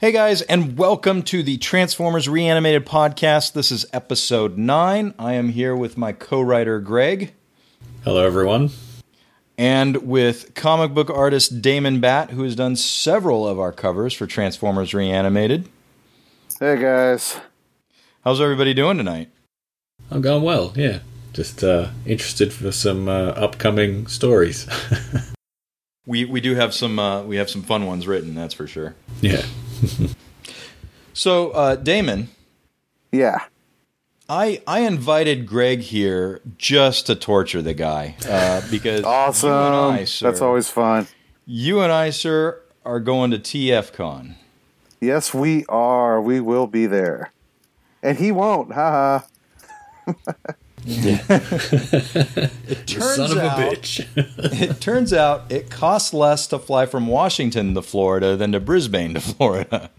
Hey guys, and welcome to the Transformers Reanimated podcast. This is episode 9. I am here with my co writer Greg. Hello, everyone. And with comic book artist Damon Batt, who has done several of our covers for Transformers Reanimated. Hey guys. How's everybody doing tonight? I'm going well, yeah. Just uh, interested for some uh, upcoming stories. we we do have some uh, we have some fun ones written, that's for sure. Yeah. so, uh, Damon. Yeah. I I invited Greg here just to torture the guy uh, because awesome. I, sir, That's always fun. You and I, sir, are going to TFCon. Yes, we are. We will be there, and he won't. Ha ha. Yeah. it turns son of out, a bitch. it turns out it costs less to fly from Washington to Florida than to Brisbane to Florida.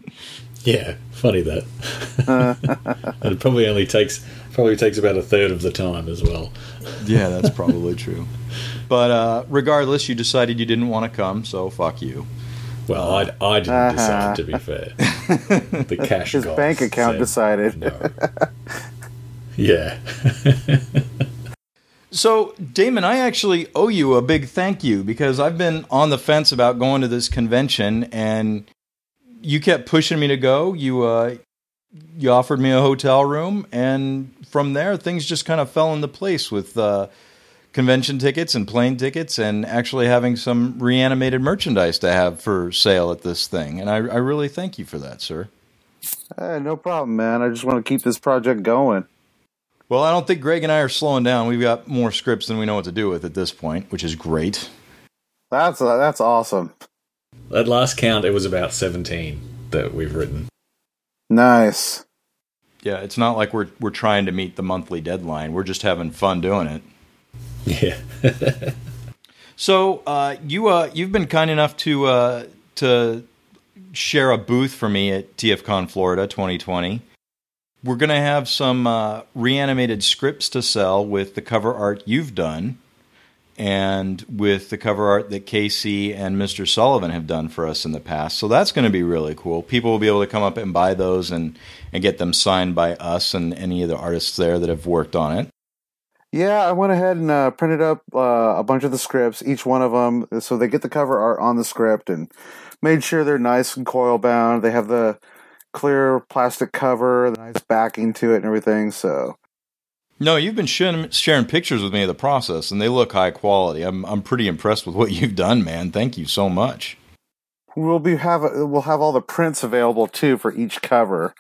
Yeah, funny that. and it probably only takes probably takes about a third of the time as well. yeah, that's probably true. But uh, regardless, you decided you didn't want to come, so fuck you. Well, I, I didn't uh-huh. decide. To be fair, the cash his bank account said, decided. No. Yeah. so, Damon, I actually owe you a big thank you because I've been on the fence about going to this convention, and you kept pushing me to go. You uh, you offered me a hotel room, and from there, things just kind of fell into place with uh, convention tickets and plane tickets, and actually having some reanimated merchandise to have for sale at this thing. And I, I really thank you for that, sir. Hey, no problem, man. I just want to keep this project going. Well, I don't think Greg and I are slowing down. We've got more scripts than we know what to do with at this point, which is great. That's uh, that's awesome. At last count, it was about seventeen that we've written. Nice. Yeah, it's not like we're we're trying to meet the monthly deadline. We're just having fun doing it. Yeah. so uh, you uh, you've been kind enough to uh, to share a booth for me at TFCon Florida 2020. We're going to have some uh, reanimated scripts to sell with the cover art you've done and with the cover art that Casey and Mr. Sullivan have done for us in the past. So that's going to be really cool. People will be able to come up and buy those and, and get them signed by us and any of the artists there that have worked on it. Yeah, I went ahead and uh, printed up uh, a bunch of the scripts, each one of them, so they get the cover art on the script and made sure they're nice and coil bound. They have the clear plastic cover, the nice backing to it, and everything. So, no, you've been sharing, sharing pictures with me of the process, and they look high quality. I'm I'm pretty impressed with what you've done, man. Thank you so much. We'll be have we'll have all the prints available too for each cover,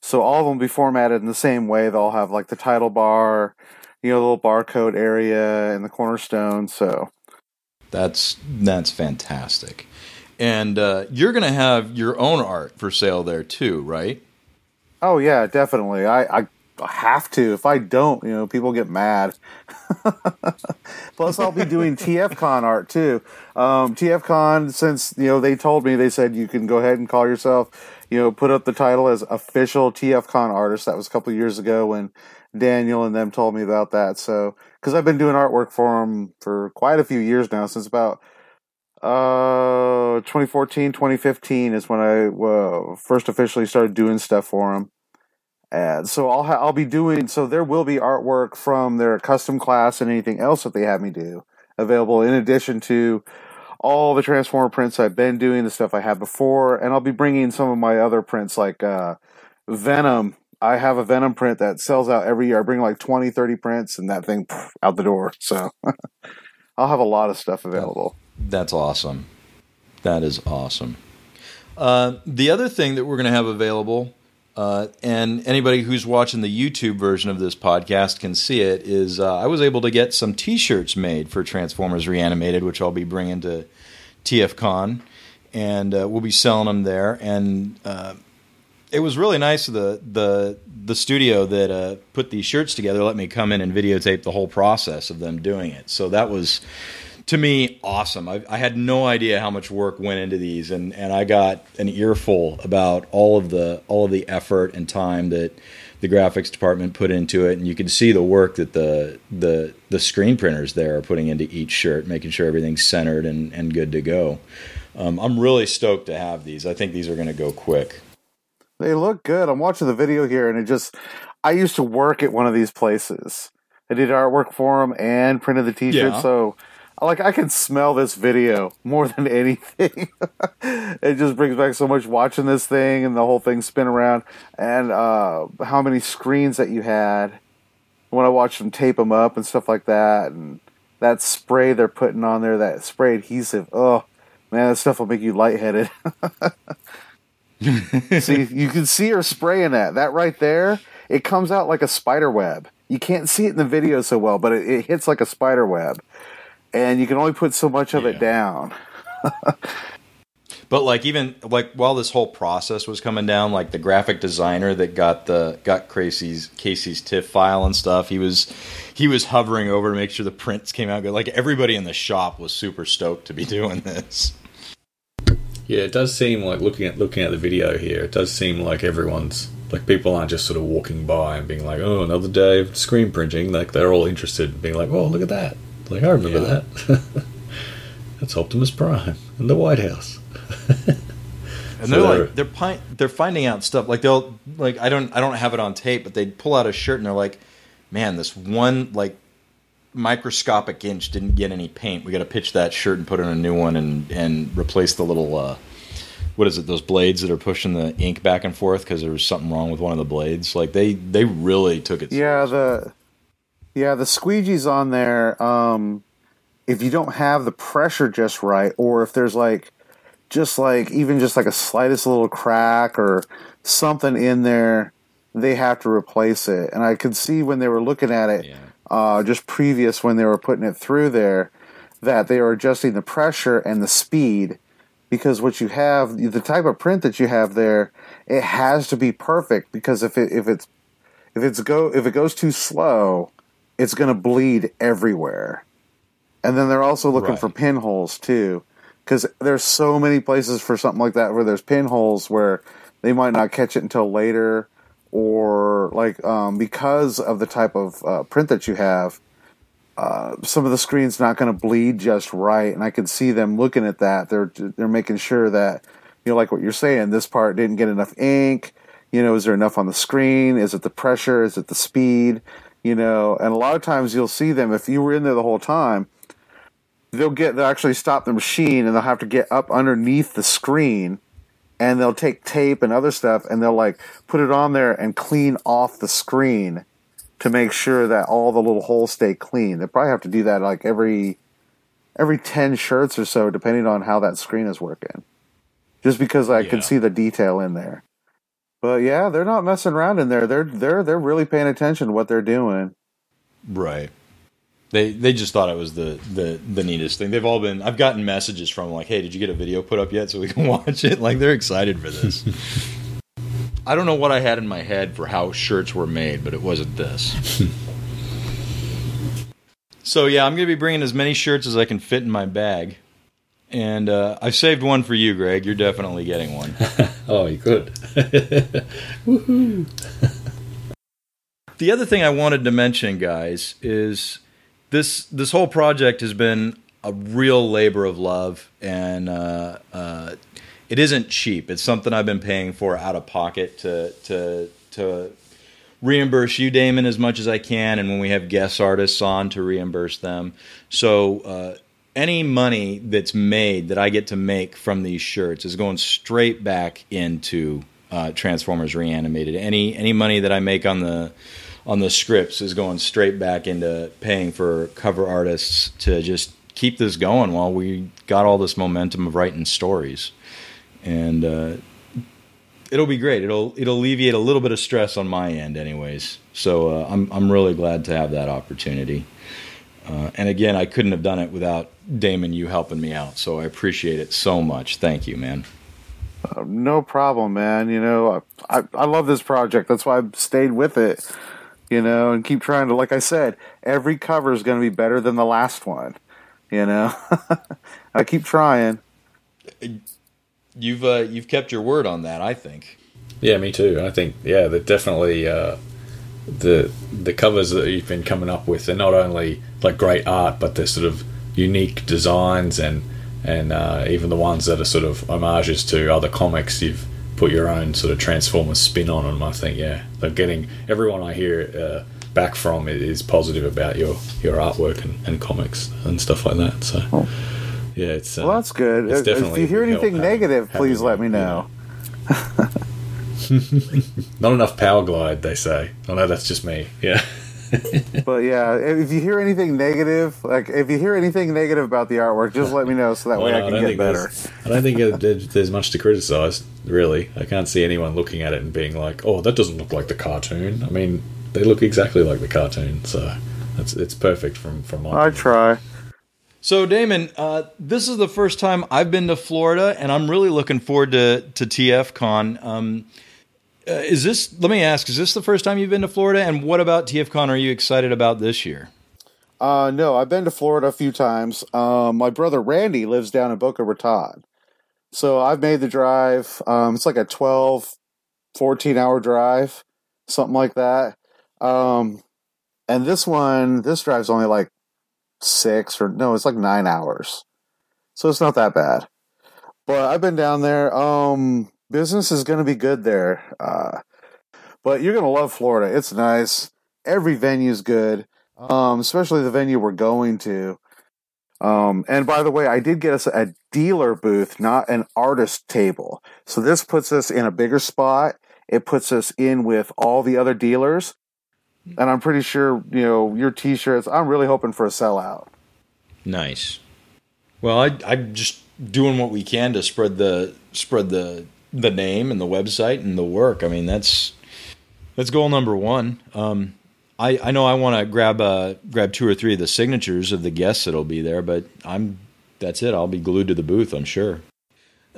so all of them will be formatted in the same way. They'll have like the title bar, you know, the little barcode area and the cornerstone. So that's that's fantastic. And uh, you're going to have your own art for sale there too, right? Oh yeah, definitely. I, I have to. If I don't, you know, people get mad. Plus, I'll be doing TFCon art too. Um, TFCon, since you know they told me, they said you can go ahead and call yourself, you know, put up the title as official TFCon artist. That was a couple years ago when Daniel and them told me about that. So, because I've been doing artwork for them for quite a few years now, since about uh, 2014, 2015 is when I uh, first officially started doing stuff for them. And so I'll ha- I'll be doing so there will be artwork from their custom class and anything else that they have me do available in addition to all the transformer prints I've been doing, the stuff I had before, and I'll be bringing some of my other prints like uh, Venom. I have a Venom print that sells out every year. I bring like 20, 30 prints and that thing pff, out the door. So I'll have a lot of stuff available. That's awesome. That is awesome. Uh, the other thing that we're going to have available, uh, and anybody who's watching the YouTube version of this podcast can see it, is uh, I was able to get some T-shirts made for Transformers Reanimated, which I'll be bringing to TFCon, and uh, we'll be selling them there. And uh, it was really nice the the the studio that uh, put these shirts together. Let me come in and videotape the whole process of them doing it. So that was to me awesome. I, I, had no idea how much work went into these, and, and I got an earful about all of the all of the effort and time that the graphics department put into it, and you can see the work that the the the screen printers there are putting into each shirt, making sure everything's centered and, and good to go. um, I'm really stoked to have these. I think these are going to go quick. They look good. I'm watching the video here, and it just. I used to work at one of these places. I did artwork for them and printed the T-shirt, Yeah. so like I can smell this video more than anything. it just brings back so much watching this thing and the whole thing spin around, and uh, how many screens that you had when I watched them tape them up and stuff like that, and that spray they're putting on there, that spray adhesive. Oh man, that stuff will make you lightheaded. see, you can see her spraying that. That right there, it comes out like a spider web. You can't see it in the video so well, but it, it hits like a spider web, and you can only put so much of Yeah. it down. But like even like while this whole process was coming down, like the graphic designer that got the got Casey's Casey's TIFF file and stuff, he was he was hovering over to make sure the prints came out good. Like everybody in the shop was super stoked to be doing this. Yeah, it does seem like looking at looking at the video here. It does seem like everyone's like people aren't just sort of walking by and being like, "Oh, another day of screen printing." Like they're all interested in being like, "Oh, look at that!" Like I remember Yeah. that. That's Optimus Prime in the White House. And So they're they're- like they're pi- they're finding out stuff like they'll like I don't I don't have it on tape, but they'd pull out a shirt and they're like, "Man, this one like microscopic inch didn't get any paint. We got to pitch that shirt and put in a new one and and replace the little uh what is it? Those blades that are pushing the ink back and forth because there was something wrong with one of the blades. Like they they really took it. Yeah, the yeah the squeegees on there. Um, if you don't have the pressure just right, or if there's like just like even just like a slightest little crack or something in there, they have to replace it. And I could see when they were looking at it, Yeah. uh, just previous when they were putting it through there, that they were adjusting the pressure and the speed because what you have, the type of print that you have there, it has to be perfect because if it if it's if it's go if it goes too slow, it's going to bleed everywhere. And then they're also looking Right. for pinholes too, because there's so many places for something like that where there's pinholes where they might not catch it until later, or like um, because of the type of uh, print that you have, uh, some of the screen's not going to bleed just right. And I can see them looking at that. They're they're making sure that you know, like what you're saying, this part didn't get enough ink. You know, is there enough on the screen? Is it the pressure? Is it the speed? You know, and a lot of times you'll see them if you were in there the whole time. They'll get they'll actually stop the machine and they'll have to get up underneath the screen and they'll take tape and other stuff and they'll like put it on there and clean off the screen to make sure that all the little holes stay clean. They probably have to do that like every every ten shirts or so, depending on how that screen is working. Just because I Yeah. can see the detail in there. But yeah, they're not messing around in there. They're they're they're really paying attention to what they're doing. Right. They they just thought it was the, the the neatest thing. They've all been. I've gotten messages from them like, "Hey, did you get a video put up yet so we can watch it?" Like they're excited for this. I don't know what I had in my head for how shirts were made, but it wasn't this. so yeah, I'm gonna be bringing as many shirts as I can fit in my bag, and uh, I've saved one for you, Greg. You're definitely getting one. Oh, you could. The other thing I wanted to mention, guys, is this this whole project has been a real labor of love, and uh, uh, it isn't cheap. It's something I've been paying for out of pocket to to to reimburse you, Damon, as much as I can, and when we have guest artists on, to reimburse them. So. Any money that's made that I get to make from these shirts is going straight back into uh, Transformers Reanimated. Any any money that I make on the on the scripts is going straight back into paying for cover artists to just keep this going while we got all this momentum of writing stories. And uh, it'll be great. It'll it'll alleviate a little bit of stress on my end, anyways. So uh, I'm I'm really glad to have that opportunity. Uh, and again, I couldn't have done it without Damon, you helping me out. So I appreciate it so much. Thank you, man. Uh, no problem, man. You know, I, I I love this project. That's why I've stayed with it. You know, and keep trying to. Like I said, every cover is going to be better than the last one. You know, I keep trying. You've uh, you've kept your word on that. I think. Yeah, me too. I think yeah, they're definitely uh, the the covers that you've been coming up with. They're not only like great art, but they're sort of unique designs and and uh, even the ones that are sort of homages to other comics, you've put your own sort of Transformers spin on them. I think, yeah, they're getting everyone I hear uh, back from is positive about your your artwork and, and comics and stuff like that. So, yeah, it's uh, Well, that's good. it's If- if you hear anything negative, please let me know. Not enough Powerglide, they say. Oh no, that's just me. Yeah. But yeah, if you hear anything negative, like if you hear anything negative about the artwork, just let me know so that way I no, can get better. I don't think there's there's much to criticise, really. I can't see anyone looking at it and being like, "Oh, that doesn't look like the cartoon." I mean, they look exactly like the cartoon, so it's it's perfect from from my. I opinion. try. So Damon, uh, this is the first time I've been to Florida, and I'm really looking forward to to TFCon. Um, uh, is this? Let me ask: Is this the first time you've been to Florida? And what about TFCon? Are you excited about this year? Uh, no, I've been to Florida a few times. Um, my brother Randy lives down in Boca Raton. So I've made the drive. Um, it's like a 12, 14 hour drive, something like that. Um, and this one, this drive's only like six or no, it's like nine hours. So it's not that bad. But I've been down there. Um, business is going to be good there. Uh, but you're going to love Florida. It's nice. Every venue's good um, especially the venue we're going to. Um, and by the way, I did get us a dealer booth, not an artist table. So this puts us in a bigger spot. It puts us in with all the other dealers. And I'm pretty sure, you know, your t-shirts, I'm really hoping for a sellout. Nice. Well, I, I'm just doing what we can to spread the spread the the name and the website and the work. I mean, that's that's goal number one. Um, I I know I want to grab uh grab two or three of the signatures of the guests that'll be there, but I'm that's it. I'll be glued to the booth. I'm sure.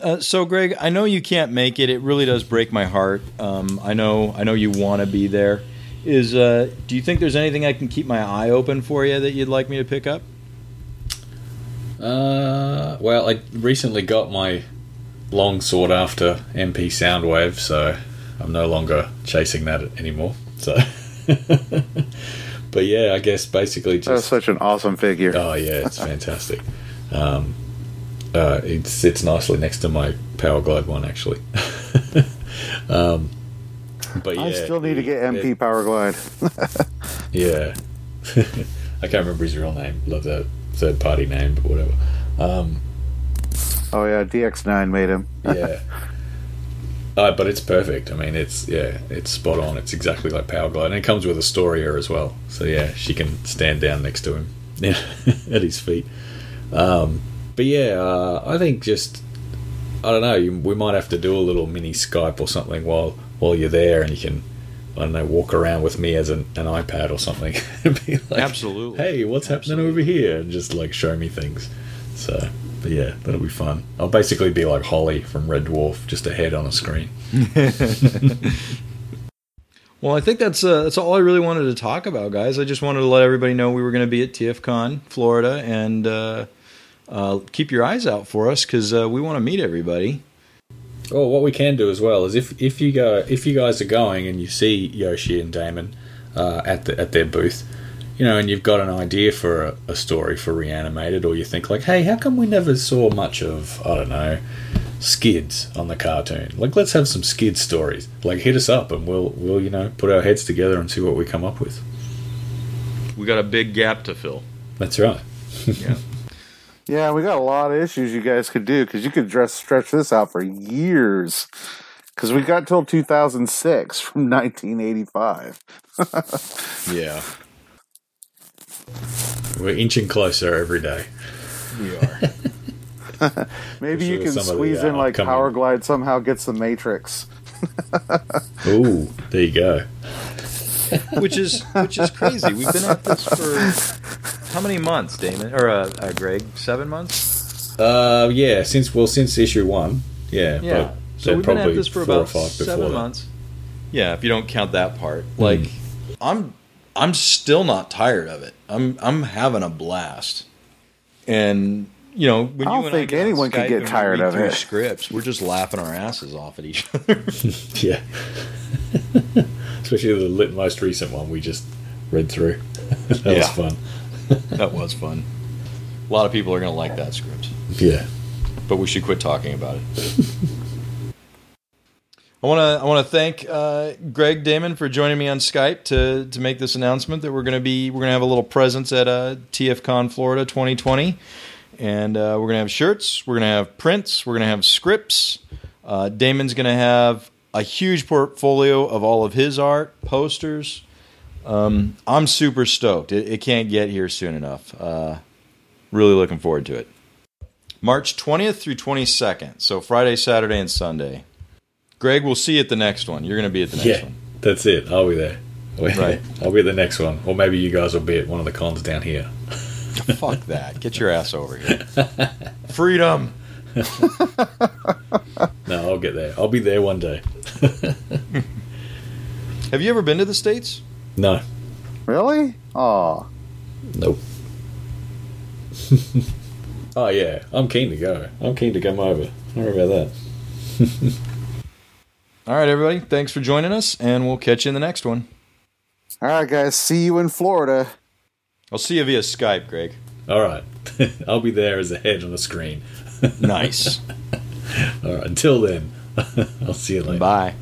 Uh, so, Greg, I know you can't make it. It really does break my heart. Um, I know I know you want to be there. Is uh, do you think there's anything I can keep my eye open for you that you'd like me to pick up? Uh, well, I recently got my long sought after MP Soundwave, so I'm no longer chasing that anymore. So, but yeah, I guess basically That's just such an awesome figure. Oh yeah, it's fantastic. Um, uh, it sits nicely next to my Powerglide one, actually. um, but yeah, I still need to get it- MP Powerglide. yeah, I can't remember his real name. Love that third party name, but whatever. Um, Oh yeah, DX9 made him. yeah. Uh, but it's perfect. I mean, it's yeah, it's spot on. It's exactly like Powerglide, and it comes with Astoria as well. So yeah, she can stand down next to him, yeah, at his feet. Um, but yeah, uh, I think just I don't know. You, we might have to do a little mini Skype or something while while you're there, and you can I don't know walk around with me as an, an iPad or something. and be like, Absolutely. Hey, what's happening over here? And just like show me things. So, but yeah, that'll be fun. I'll basically be like Holly from Red Dwarf, just a head on a screen. Well, I think that's uh, that's all I really wanted to talk about, guys. I just wanted to let everybody know we were going to be at TFCon Florida, and uh, uh, keep your eyes out for us because uh, we want to meet everybody. Well, what we can do as well is if if you go if you guys are going and you see Yoshi and Damon uh, at the at their booth, you know, and you've got an idea for a, a story for reanimated, or you think like, hey, how come we never saw much of I don't know skids on the cartoon? Like, let's have some skid stories. Like, hit us up and we'll we'll you know put our heads together and see what we come up with. We got a big gap to fill. That's right. Yeah. Yeah, we got a lot of issues you guys could do because you could dress, stretch this out for years. Because we got till 2006 from 1985. yeah, We're inching closer every day. we are. Maybe you can some of the, squeeze uh, in like upcoming- Power Glide somehow gets the Matrix. Ooh, there you go. which is which is crazy. We've been at this for how many months, Damon or uh, uh, Greg? Seven months. Uh, yeah, since well, since issue one, yeah, Yeah. but So we've been at probably this for four or about five before seven that. Months. Yeah, if you don't count that part. Like, I'm I'm still not tired of it. I'm I'm having a blast. And you know, when I don't and I think get on anyone could Skype get tired of through it. Scripts, we're just laughing our asses off at each other. Yeah, especially the lit most recent one we just read through. that was fun. that was fun. A lot of people are going to like that script, Yeah. but we should quit talking about it. I want to I want to thank uh, Greg Damon for joining me on Skype to to make this announcement that we're going to be we're going to have a little presence at uh, TFCon Florida 2020, and uh, we're going to have shirts, we're going to have prints, we're going to have scripts. Uh, Damon's going to have a huge portfolio of all of his art, posters. Um, I'm super stoked. It, it can't get here soon enough. Uh, really looking forward to it. March 20th through 22nd, so Friday, Saturday, and Sunday. Greg, we'll see you at the next one. You're going to be at the next Yeah. one. That's it. I'll be there. Right. I'll be at the next one. Or maybe you guys will be at one of the cons down here. Fuck that. Get your ass over here. Freedom. No, I'll get there. I'll be there one day. Have you ever been to the States? No. Really? Oh, Nope. oh yeah, I'm keen to go. I'm keen to come over. Don't worry about that. All right, everybody. Thanks for joining us, and we'll catch you in the next one. all right, guys. See you in Florida. I'll see you via Skype, Greg. All right, I'll be there as a head on the screen. Nice. All right, until then, I'll see you later. Bye.